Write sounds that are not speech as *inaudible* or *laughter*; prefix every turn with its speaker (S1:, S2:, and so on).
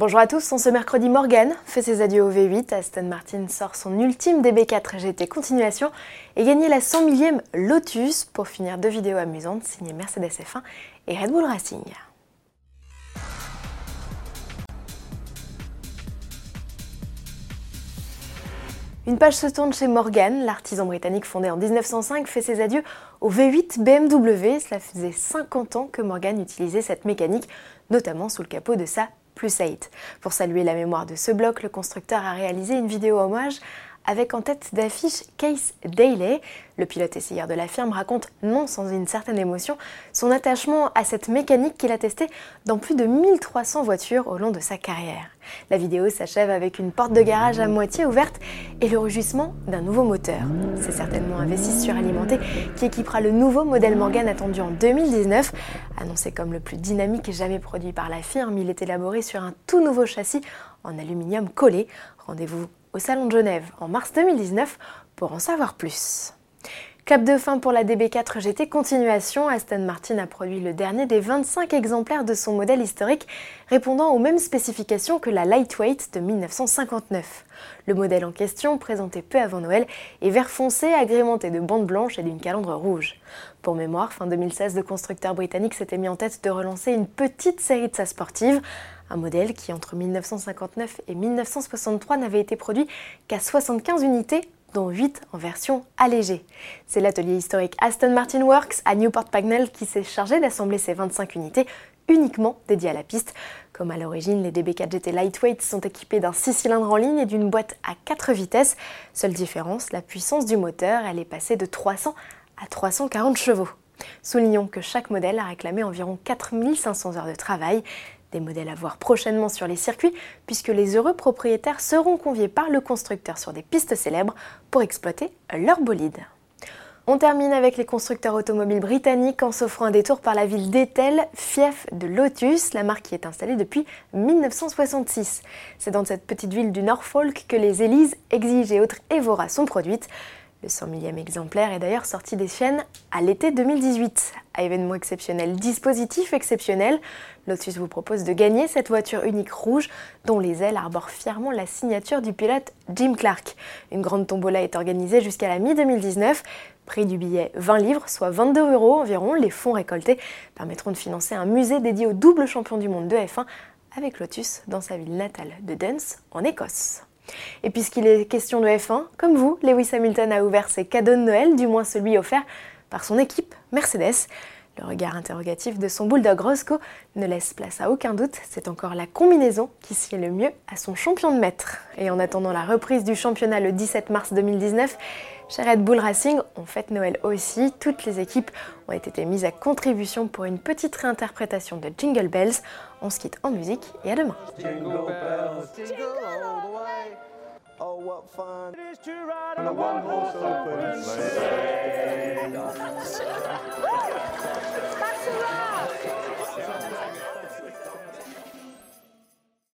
S1: Bonjour à tous, on ce mercredi Morgan fait ses adieux au V8, Aston Martin sort son ultime DB4 GT continuation et gagne la 100 millième Lotus pour finir deux vidéos amusantes signées Mercedes F1 et Red Bull Racing. Une page se tourne chez Morgan, l'artisan britannique fondé en 1905 fait ses adieux au V8 BMW. Cela faisait 50 ans que Morgan utilisait cette mécanique, notamment sous le capot de sa Plus 8. Pour saluer la mémoire de ce bloc, le constructeur a réalisé une vidéo hommage avec en tête d'affiche Case Daly. Le pilote essayeur de la firme raconte, non sans une certaine émotion, son attachement à cette mécanique qu'il a testée dans plus de 1300 voitures au long de sa carrière. La vidéo s'achève avec une porte de garage à moitié ouverte et le rugissement d'un nouveau moteur. C'est certainement un V6 suralimenté qui équipera le nouveau modèle Morgan attendu en 2019. Annoncé comme le plus dynamique jamais produit par la firme, il est élaboré sur un tout nouveau châssis en aluminium collé. Rendez-vous au Salon de Genève en mars 2019 pour en savoir plus. Cap de fin pour la DB4 GT Continuation, Aston Martin a produit le dernier des 25 exemplaires de son modèle historique répondant aux mêmes spécifications que la Lightweight de 1959. Le modèle en question, présenté peu avant Noël, est vert foncé agrémenté de bandes blanches et d'une calandre rouge. Pour mémoire, fin 2016, le constructeur britannique s'était mis en tête de relancer une petite série de sa sportive, un modèle qui entre 1959 et 1963 n'avait été produit qu'à 75 unités dont 8 en version allégée. C'est l'atelier historique Aston Martin Works à Newport Pagnell qui s'est chargé d'assembler ces 25 unités uniquement dédiées à la piste. Comme à l'origine, les DB4 GT Lightweight sont équipés d'un 6 cylindres en ligne et d'une boîte à 4 vitesses. Seule différence, la puissance du moteur, elle est passée de 300 à 340 chevaux. Soulignons que chaque modèle a réclamé environ 4500 heures de travail. Des modèles à voir prochainement sur les circuits, puisque les heureux propriétaires seront conviés par le constructeur sur des pistes célèbres pour exploiter leur bolide. On termine avec les constructeurs automobiles britanniques en s'offrant un détour par la ville d'Ethel, fief de Lotus, la marque qui est installée depuis 1966. C'est dans cette petite ville du Norfolk que les Élise, Exige et autres Evora sont produites. Le 100 millième exemplaire est d'ailleurs sorti des chaînes à l'été 2018. À événement exceptionnel, dispositif exceptionnel, Lotus vous propose de gagner cette voiture unique rouge dont les ailes arborent fièrement la signature du pilote Jim Clark. Une grande tombola est organisée jusqu'à la mi-2019. Prix du billet 20 livres, soit 22 euros environ. Les fonds récoltés permettront de financer un musée dédié au double champion du monde de F1 avec Lotus dans sa ville natale de Duns en Écosse. Et puisqu'il est question de F1, comme vous, Lewis Hamilton a ouvert ses cadeaux de Noël, du moins celui offert par son équipe Mercedes. Le regard interrogatif de son bulldog Roscoe ne laisse place à aucun doute, c'est encore la combinaison qui sied le mieux à son champion de maître. Et en attendant la reprise du championnat le 17 mars 2019, chez Red Bull Racing, on fête Noël aussi. Toutes les équipes ont été mises à contribution pour une petite réinterprétation de Jingle Bells. On se quitte en musique et à demain. Oh, what fun it is to ride on a one-horse open sleigh. *laughs*